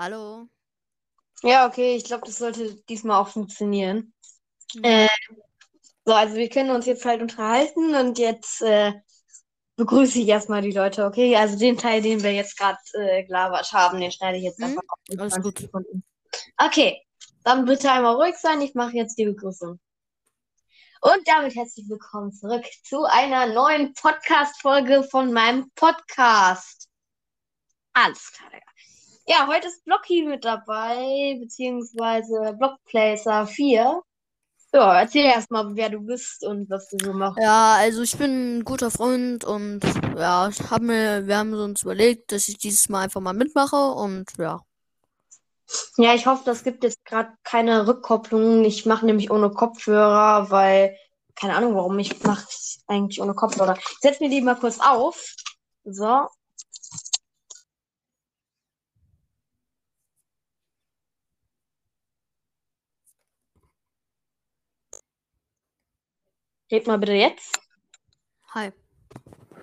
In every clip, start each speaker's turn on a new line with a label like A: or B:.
A: Hallo.
B: Ja, okay, ich glaube, das sollte diesmal auch funktionieren.
A: Mhm.
B: Äh, so, also wir können uns jetzt halt unterhalten und jetzt äh, begrüße ich erstmal die Leute, okay? Also den Teil, den wir jetzt gerade äh, gelabert haben, den schneide ich jetzt
A: Hm?
B: einfach auf
A: Alles
B: 20
A: gut.
B: Sekunden. Okay, dann bitte einmal ruhig sein, ich mache jetzt die Begrüßung. Und damit herzlich willkommen zurück zu einer neuen Podcast-Folge von meinem Podcast. Alles klar, Digga. Ja, heute ist Blocky mit dabei, beziehungsweise Blockplacer 4. Ja, erzähl erstmal, wer du bist und was du so machst.
A: Ja, also ich bin ein guter Freund und ja, ich hab mir, wir haben uns überlegt, dass ich dieses Mal einfach mal mitmache und ja.
B: Ja, ich hoffe, das gibt jetzt gerade keine Rückkopplung. Ich mache nämlich ohne Kopfhörer, weil, keine Ahnung warum, ich mache es eigentlich ohne Kopfhörer. Ich setz mir die mal kurz auf. So. Red mal bitte jetzt.
A: Hi.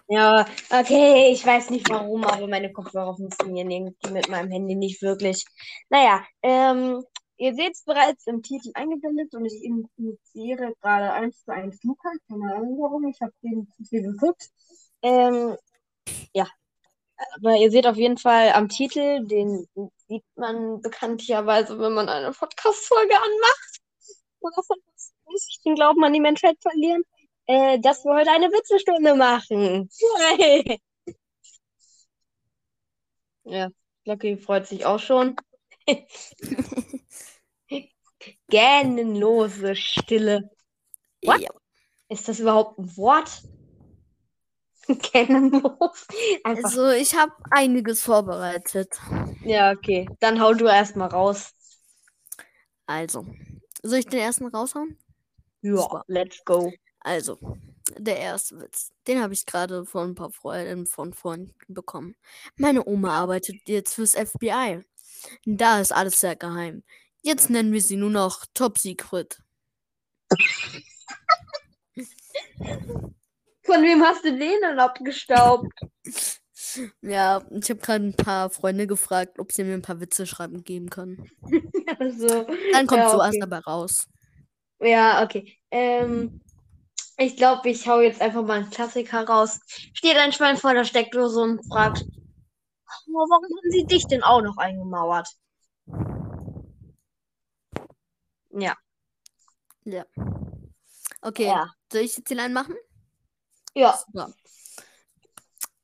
B: Ja, okay, ich weiß nicht warum, aber meine Kopfhörer funktionieren irgendwie mit meinem Handy nicht wirklich. Naja, ähm, ihr seht es bereits im Titel eingeblendet und ich initiiere gerade eins zu eins Luca. Keine Ahnung warum, ich habe den zu viel geguckt. Ähm, ja, aber ihr seht auf jeden Fall am Titel, den sieht man bekanntlicherweise, wenn man eine Podcast-Folge anmacht. Oder von ich den Glauben an die Menschheit verlieren äh, dass wir heute eine Witzestunde machen. Yay! Ja, Lucky freut sich auch schon. Gähnenlose Stille. What?
A: Ja.
B: Ist das überhaupt ein Wort? Gähnenlos?
A: Also ich habe einiges vorbereitet.
B: Ja, okay. Dann hau du erstmal raus.
A: Also, soll ich den ersten raushauen?
B: Ja,
A: Super.
B: let's go.
A: Also, der erste Witz. Den habe ich gerade von ein paar Freunden von Freunden bekommen. Meine Oma arbeitet jetzt fürs FBI. Da ist alles sehr geheim. Jetzt nennen wir sie nur noch Top Secret.
B: Von wem hast du den denn abgestaubt?
A: Ja, ich habe gerade ein paar Freunde gefragt, ob sie mir ein paar Witze schreiben geben können.
B: Also,
A: Dann kommt
B: ja,
A: sowas
B: okay.
A: dabei raus.
B: Ja, okay. Ähm, ich glaube, ich hau jetzt einfach mal einen Klassiker raus. Steht ein Schwein vor der Steckdose und fragt, "Oh, warum haben sie dich denn auch noch eingemauert? Ja,
A: Ja. Okay,
B: ja,
A: soll ich jetzt den einen machen?
B: ja.
A: Super.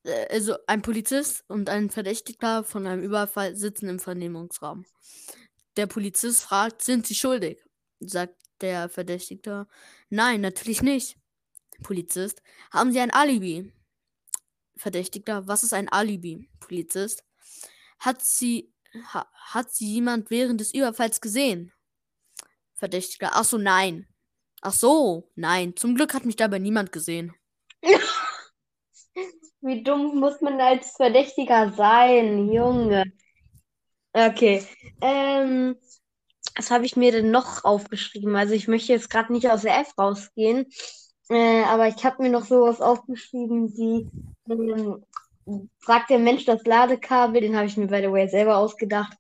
A: Äh, Also ein Polizist und ein Verdächtiger von einem Überfall sitzen im Vernehmungsraum. Der Polizist fragt, sind Sie schuldig? Sagt der Verdächtige, nein, natürlich nicht. Polizist, haben Sie ein Alibi? Verdächtiger, was ist ein Alibi? Polizist, hat sie, ha, hat sie jemand während des Überfalls gesehen? Verdächtiger, ach so, nein. Ach so, nein. Zum Glück hat mich dabei niemand gesehen.
B: Wie dumm muss man als Verdächtiger sein, Junge? Okay. Ähm, was habe ich mir denn noch aufgeschrieben? Also ich möchte jetzt gerade nicht aus der App rausgehen, äh, aber ich habe mir noch sowas aufgeschrieben wie ähm, fragt der Mensch das Ladekabel, den habe ich mir by the way selber ausgedacht.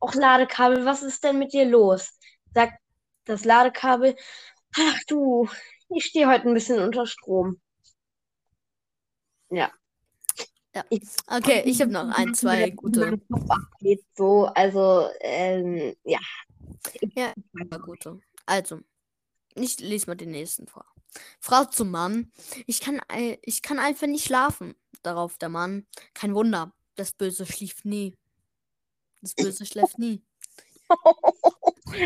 B: Och, Ladekabel, was ist denn mit dir los? Sagt das Ladekabel, ach du, ich stehe heute ein bisschen unter Strom. Ja.
A: Ja. Okay, ich habe noch ein, zwei gute.
B: So, also, ähm, ja.
A: Ja, war gute. Also, ich lese mal den nächsten vor. Frau zum Mann, ich kann, ich kann einfach nicht schlafen. Darauf der Mann, kein Wunder, das Böse schläft nie. Das Böse schläft nie.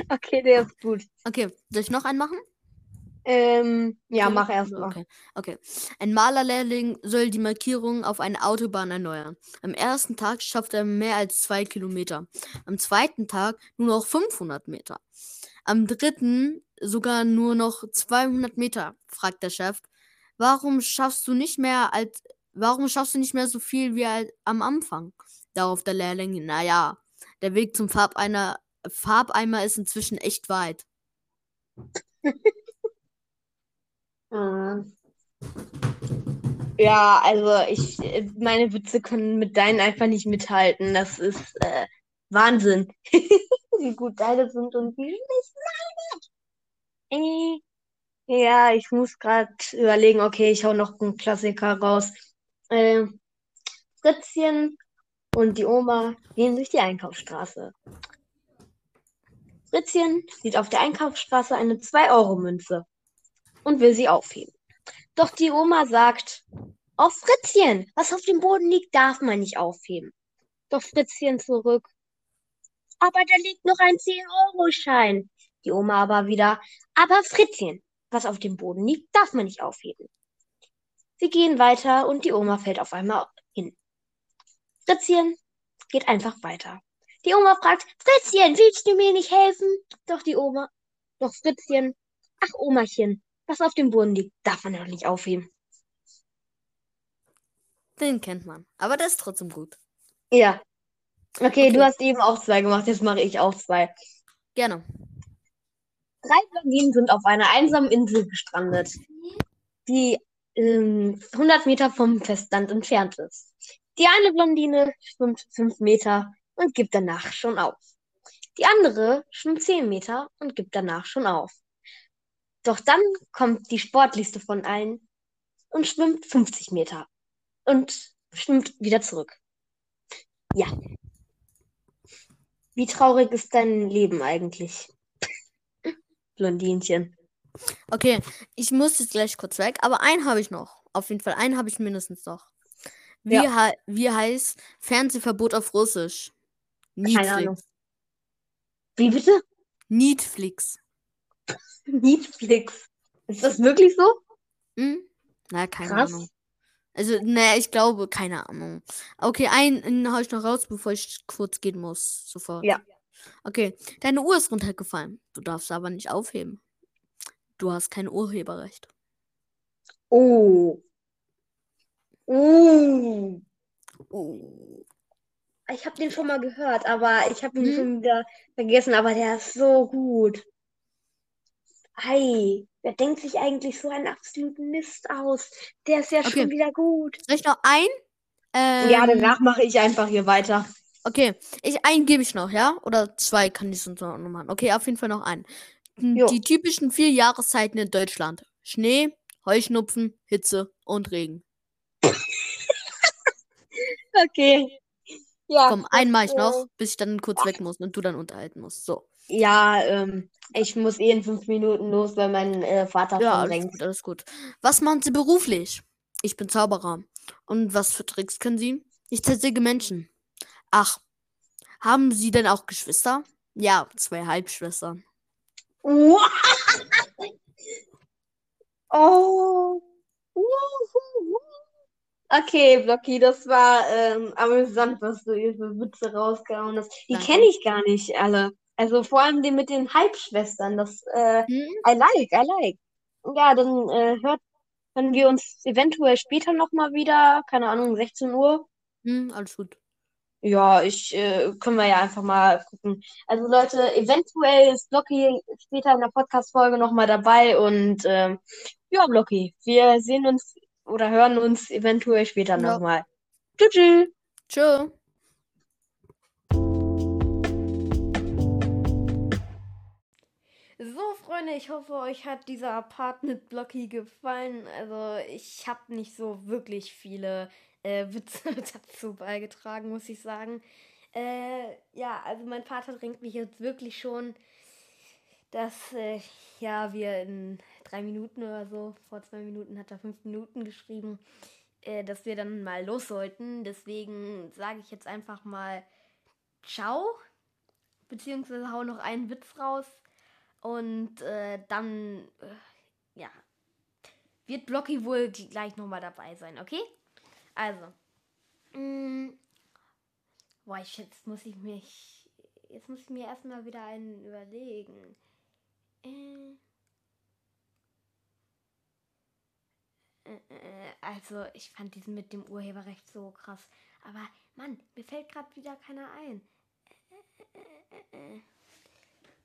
B: Okay, der ist gut.
A: Okay, soll ich noch einen machen?
B: Ähm, ja, mach erst mal.
A: Okay, okay. Ein Malerlehrling soll die Markierung auf einer Autobahn erneuern. Am ersten Tag schafft er mehr als zwei Kilometer. Am zweiten Tag nur noch 500 Meter. Am dritten sogar nur noch 200 Meter, fragt der Chef. Warum schaffst du nicht mehr als, warum schaffst du nicht mehr so viel wie am Anfang? Darauf der Lehrling, naja, der Weg zum Farbeimer, Farbeimer ist inzwischen echt weit.
B: Mhm. Ja, also ich, äh, meine Witze können mit deinen einfach nicht mithalten. Das ist, äh, Wahnsinn. wie gut deine sind und wie schlecht meine. Äh, ja, ich muss gerade überlegen, okay, ich hau noch einen Klassiker raus. Äh, Fritzchen und die Oma gehen durch die Einkaufsstraße. Fritzchen sieht auf der Einkaufsstraße eine 2-Euro-Münze und will sie aufheben. Doch die Oma sagt, Oh Fritzchen, was auf dem Boden liegt, darf man nicht aufheben. Doch Fritzchen zurück. Aber da liegt noch ein 10-Euro-Schein. Die Oma aber wieder. Aber Fritzchen, was auf dem Boden liegt, darf man nicht aufheben. Sie gehen weiter und die Oma fällt auf einmal hin. Fritzchen geht einfach weiter. Die Oma fragt, Fritzchen, willst du mir nicht helfen? Doch die Oma, doch Fritzchen, ach Omachen, was auf dem Boden liegt, darf man doch nicht aufheben.
A: Den kennt man. Aber der ist trotzdem gut.
B: Ja. Okay,
A: Okay.
B: du hast eben auch zwei gemacht, jetzt mache ich auch zwei.
A: Gerne.
B: Drei Blondinen sind auf einer einsamen Insel gestrandet, die ähm, 100 Meter vom Festland entfernt ist. Die eine Blondine schwimmt 5 Meter und gibt danach schon auf. Die andere schwimmt 10 Meter und gibt danach schon auf. Doch dann kommt die sportlichste von allen und schwimmt 50 Meter und schwimmt wieder zurück. Ja. Wie traurig ist dein Leben eigentlich? Blondinchen.
A: Okay, ich muss jetzt gleich kurz weg, aber einen habe ich noch. Auf jeden Fall, einen habe ich mindestens noch. Wie,
B: Ja.
A: hei- wie heißt Fernsehverbot auf Russisch?
B: Keine Ahnung.
A: Netflix.
B: Wie bitte?
A: Netflix.
B: Netflix. Ist das wirklich so?
A: Hm? Na, keine
B: Krass.
A: Ahnung. Also, naja, ich glaube, keine Ahnung. Okay, einen hau ich noch raus, bevor ich kurz gehen muss. Sofort.
B: Ja.
A: Okay, deine Uhr ist runtergefallen. Du darfst aber nicht aufheben. Du hast kein Urheberrecht.
B: Oh. Oh.
A: Oh.
B: Ich habe den schon mal gehört, aber ich habe ihn
A: Hm?
B: schon wieder vergessen. Aber der ist so gut. Ei, wer denkt sich eigentlich so einen absoluten Mist aus? Der ist ja
A: Okay.
B: schon wieder gut.
A: Soll ich noch ein?
B: Ja,
A: Ähm,
B: danach mache ich einfach hier weiter.
A: Okay, ich einen gebe ich noch, ja? Oder zwei kann ich sonst noch machen. Okay, auf jeden Fall noch einen.
B: Jo.
A: Die typischen vier Jahreszeiten in Deutschland. Schnee, Heuschnupfen, Hitze und Regen.
B: Okay. Ja,
A: Komm, einen mache ich noch, bis ich dann kurz weg muss und du dann unterhalten musst. So.
B: Ja, ähm, ich muss eh in fünf Minuten los, weil mein äh, Vater
A: Ja, alles gut, alles gut. Was machen Sie beruflich? Ich bin Zauberer. Und was für Tricks können Sie? Ich zersäge Menschen. Ach, haben Sie denn auch Geschwister? Ja, zwei Halbschwestern.
B: Oh. Okay, Blocky, das war ähm, amüsant, was du hier für Witze rausgehauen hast. Die kenne ich gar nicht alle. Also vor allem den mit den Halbschwestern. Das, äh,
A: Hm?
B: I like, I like. Ja, dann äh, hört, hören wir uns eventuell später nochmal wieder. Keine Ahnung, 16 Uhr.
A: Hm, alles gut.
B: Ja, ich äh, können wir ja einfach mal gucken. Also Leute, eventuell ist Blocky später in der Podcast-Folge nochmal dabei und ähm, ja, Blocky, wir sehen uns oder hören uns eventuell später
A: Ja.
B: nochmal. Tschüss. tschüss.
C: Freunde, ich hoffe, euch hat dieser Part mit Blocky gefallen. Also, ich habe nicht so wirklich viele äh, Witze dazu beigetragen, muss ich sagen. Äh, ja, also mein Vater drängt mich jetzt wirklich schon, dass äh, ja, wir in drei Minuten oder so, vor zwei Minuten hat er fünf Minuten geschrieben, äh, dass wir dann mal los sollten. Deswegen sage ich jetzt einfach mal Ciao, beziehungsweise hau noch einen Witz raus. Und äh, dann, äh, ja, wird Blocky wohl gleich nochmal dabei sein, okay? Also, mh, boah, ich, jetzt muss ich mich, jetzt muss ich mir erstmal wieder einen überlegen. Äh, äh, äh, also, ich fand diesen mit dem Urheberrecht so krass. Aber, Mann, mir fällt gerade wieder keiner ein. Äh, äh, äh, äh.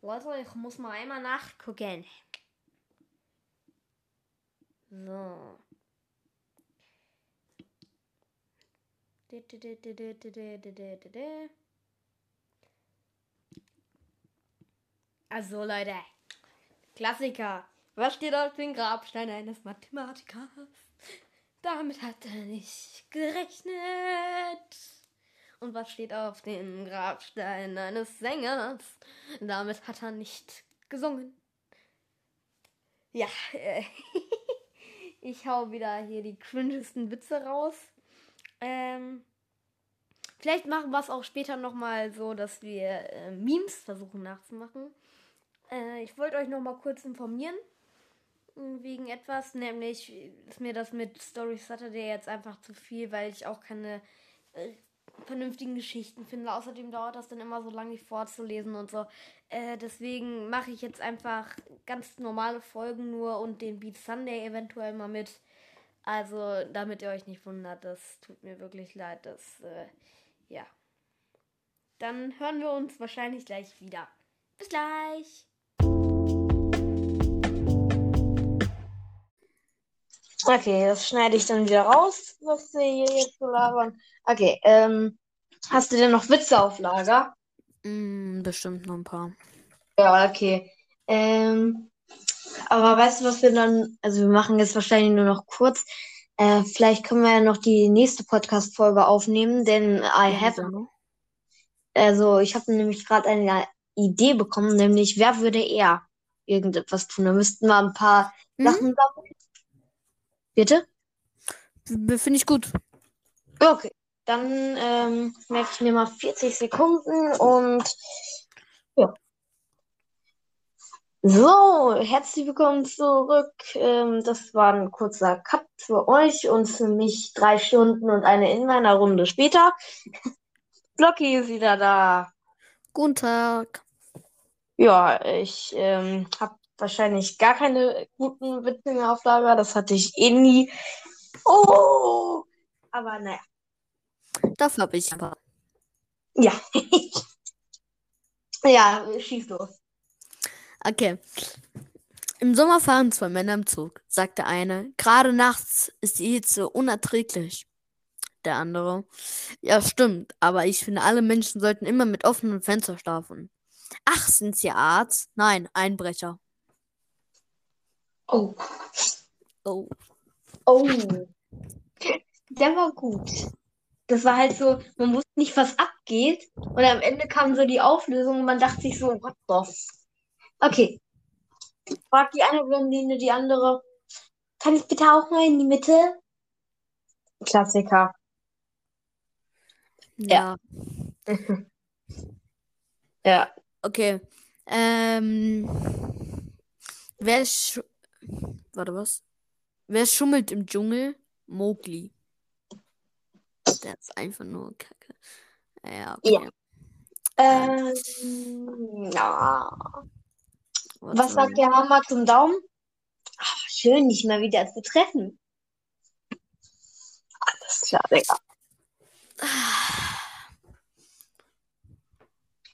C: Leute, ich muss mal einmal nachgucken. So. Also Leute, Klassiker. Was steht auf den Grabstein eines Mathematikers? Damit hat er nicht gerechnet. Und was steht auf dem Grabstein eines Sängers? Damit hat er nicht gesungen. Ja, äh, ich hau wieder hier die cringesten Witze raus. Ähm, vielleicht machen wir es auch später nochmal so, dass wir äh, Memes versuchen nachzumachen. Äh, ich wollte euch nochmal kurz informieren wegen etwas, nämlich ist mir das mit Story Saturday jetzt einfach zu viel, weil ich auch keine äh, vernünftigen Geschichten finde. Außerdem dauert das dann immer so lange, die vorzulesen und so. Äh, deswegen mache ich jetzt einfach ganz normale Folgen nur und den Beat Sunday eventuell mal mit. Also, damit ihr euch nicht wundert, das tut mir wirklich leid. Das, äh, ja. Dann hören wir uns wahrscheinlich gleich wieder. Bis gleich!
B: Okay, das schneide ich dann wieder raus, was wir hier jetzt so labern. Okay, ähm, hast du denn noch Witze auf Lager?
A: Mm, bestimmt noch ein paar.
B: Ja, okay. Ähm, aber weißt du, was wir dann, also wir machen jetzt wahrscheinlich nur noch kurz. Äh, vielleicht können wir ja noch die nächste Podcast-Folge aufnehmen, denn I have, also ich habe nämlich gerade eine Idee bekommen, nämlich wer würde eher irgendetwas tun? Da müssten wir ein paar
A: Mhm.
B: Sachen sammeln. Bitte?
A: Finde ich gut.
B: Okay, dann ähm, merke ich mir mal 40 Sekunden und ja. So, herzlich willkommen zurück. Ähm, das war ein kurzer Cut für euch und für mich drei Stunden und eine in meiner Runde später. Blocky ist wieder da.
A: Guten Tag.
B: Ja, ich ähm, habe wahrscheinlich gar keine guten Witze mehr auf Lager. Das hatte ich eh nie. Oh, aber naja.
A: Dafür habe ich aber.
B: Ja. Ja, schieß los.
A: Okay. Im Sommer fahren zwei Männer im Zug, sagt der eine. Gerade nachts ist die Hitze unerträglich. Der andere. Ja, stimmt, aber ich finde, alle Menschen sollten immer mit offenen Fenstern schlafen. Ach, sind Sie Arzt? Nein, Einbrecher.
B: Oh.
A: Oh.
B: Oh. Der war gut. Das war halt so, man wusste nicht, was abgeht. Und am Ende kam so die Auflösung und man dachte sich so, what the Okay. Fragt die eine Blondine die andere, kann ich bitte auch mal in die Mitte? Klassiker.
A: Ja.
B: Ja.
A: Okay. Ähm. Wer sch Warte, was? Wer schummelt im Dschungel? Mowgli. Der ist einfach nur Kacke. Ja, okay.
B: Ähm, ja.
A: Was
B: Was sagt der Hammer zum Daumen? Ach, schön, dich mal wieder zu treffen. Alles klar, Digga.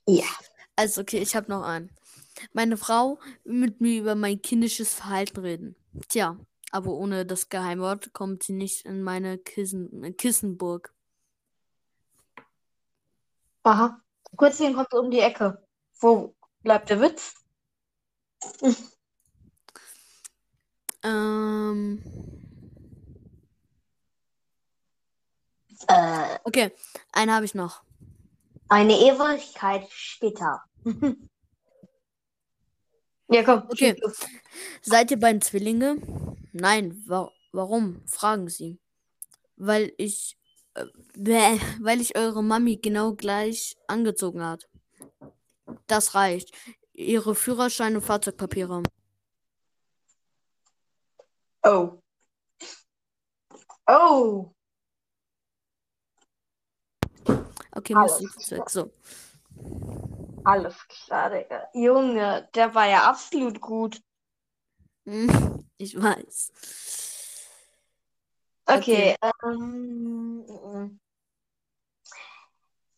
B: Ja.
A: Also, okay, ich habe noch einen. Meine Frau will mit mir über mein kindisches Verhalten reden. Tja, aber ohne das Geheimwort kommt sie nicht in meine Kissen äh, Kissenburg.
B: Aha. Kurzchen kommt um die Ecke. Wo bleibt der Witz?
A: Ähm,
B: Äh,
A: okay, einen habe ich noch.
B: eine Ewigkeit später. Ja, komm.
A: Okay. Seid ihr beiden Zwillinge? Nein, wa warum? Fragen sie. Weil ich, äh, bäh, weil ich eure Mami genau gleich angezogen hat. Das reicht. Ihre Führerscheine und Fahrzeugpapiere.
B: Oh. Oh.
A: Okay,
B: Alles
A: Musikzeug. So.
B: Alles klar, Digga. Junge, der war ja absolut gut.
A: Hm, Ich weiß.
B: Okay. Ähm, mm.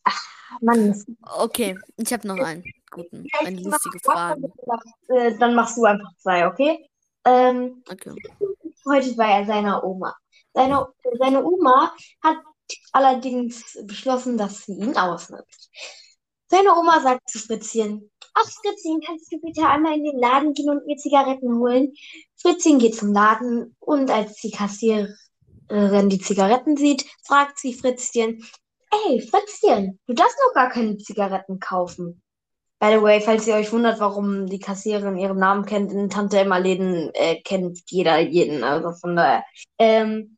B: ach, Mann.
A: Okay, ich habe noch einen guten. Eine
B: Ich
A: lustige Frage.
B: Äh, Dann machst du einfach zwei, okay? Ähm,
A: Okay.
B: heute war er seiner Oma. Seine, seine Oma hat allerdings beschlossen, dass sie ihn ausnimmt. Seine Oma sagt zu Fritzchen, ach Fritzchen, kannst du bitte einmal in den Laden gehen und mir Zigaretten holen? Fritzchen geht zum Laden und als die Kassiererin die Zigaretten sieht, fragt sie Fritzchen, ey, Fritzchen, du darfst noch gar keine Zigaretten kaufen. By the way, falls ihr euch wundert, warum die Kassiererin ihren Namen kennt, in Tante Emma Läden äh, kennt jeder jeden. Also von daher. Ähm,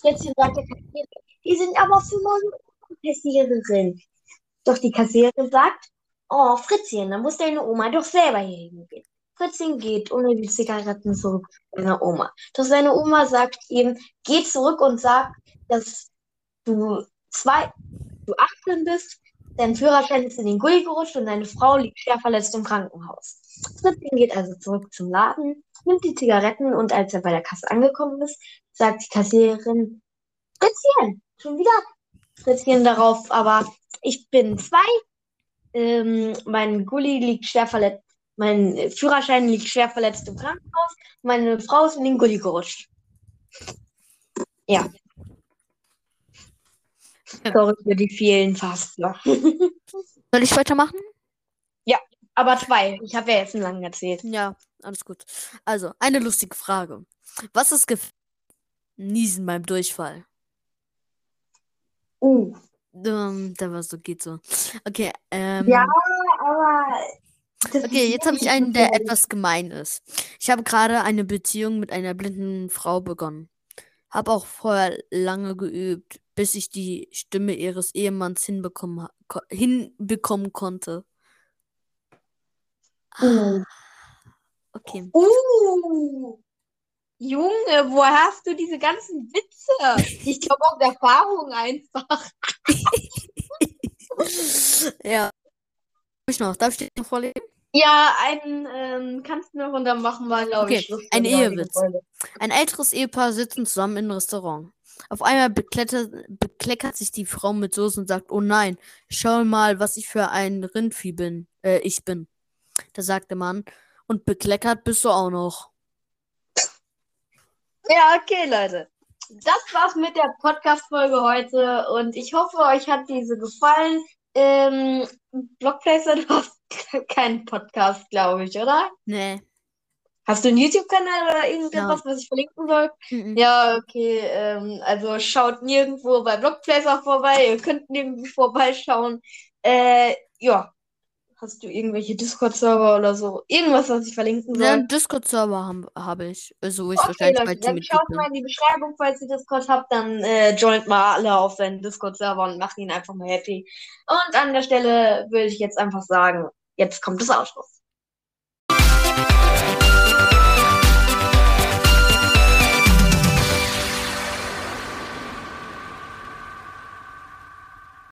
B: Fritzchen sagt der Kassiererin, die sind aber für meine Kassiererin. Doch die Kassiererin sagt, oh Fritzchen, dann muss deine Oma doch selber hier hingehen. Fritzchen geht ohne die Zigaretten zurück zu seiner Oma. Doch seine Oma sagt ihm, geh zurück und sag, dass du zwei, du 18 bist, dein Führerschein ist in den Gully gerutscht und deine Frau liegt schwer verletzt im Krankenhaus. Fritzchen geht also zurück zum Laden, nimmt die Zigaretten und als er bei der Kasse angekommen ist, sagt die Kassiererin, Fritzchen, schon wieder? Fritzchen darauf, aber ich bin zwei. Ähm, mein Gully liegt schwer verletzt. Mein Führerschein liegt schwer verletzt im Krankenhaus. Meine Frau ist in den Gully gerutscht. Ja. Sorry für die vielen Fastler.
A: Soll ich weitermachen?
B: Aber zwei. Ich habe ja jetzt einen langen erzählt.
A: Ja, alles gut. Also, eine lustige Frage. Was ist Niesen beim Durchfall?
B: Uh.
A: Ähm, da war so, geht so. Okay, ähm.
B: Ja, aber.
A: Okay, jetzt habe ich einen, der etwas gemein ist. Ich habe gerade eine Beziehung mit einer blinden Frau begonnen. Habe auch vorher lange geübt, bis ich die Stimme ihres Ehemanns hinbekommen, hinbekommen konnte.
B: Uh.
A: Okay.
B: Uh. Junge, woher hast du diese ganzen Witze? Ich glaube aus Erfahrung einfach.
A: Ja. Hab ich noch? Darf ich dir noch vorlesen?
B: Ja, einen ähm, kannst du noch und dann machen wir, glaube
A: Okay,
B: ich, Schluss.
A: ein Ehewitz. Ein älteres Ehepaar sitzen zusammen im Restaurant. Auf einmal bekleckert sich die Frau mit Soße und sagt, oh nein, schau mal, was ich für ein Rindvieh bin. Äh, ich bin. Da sagt der Mann, und bekleckert bist du auch noch.
B: Ja, okay, Leute. Das war's mit der Podcast-Folge heute und ich hoffe, euch hat diese gefallen. Ähm, Blockplacer, du hast keinen Podcast, glaube ich, oder?
A: Nee.
B: Hast du einen YouTube-Kanal oder irgendetwas, was ich verlinken soll?
A: Mhm.
B: Ja, okay. Ähm, also schaut nirgendwo bei Blockplacer vorbei. Ihr könnt nirgendwo vorbeischauen. Äh, ja. Hast du irgendwelche Discord-Server oder so? Irgendwas, was ich verlinken
A: Ja,
B: soll?
A: einen Discord-Server habe hab ich. Also, ich
B: Okay,
A: wahrscheinlich
B: Leute,
A: bald
B: dann schaut mal in die Beschreibung, falls ihr Discord habt, dann äh, joint mal alle auf seinen Discord-Server und macht ihn einfach mal happy. Und an der Stelle würde ich jetzt einfach sagen, jetzt kommt das Ausschluss.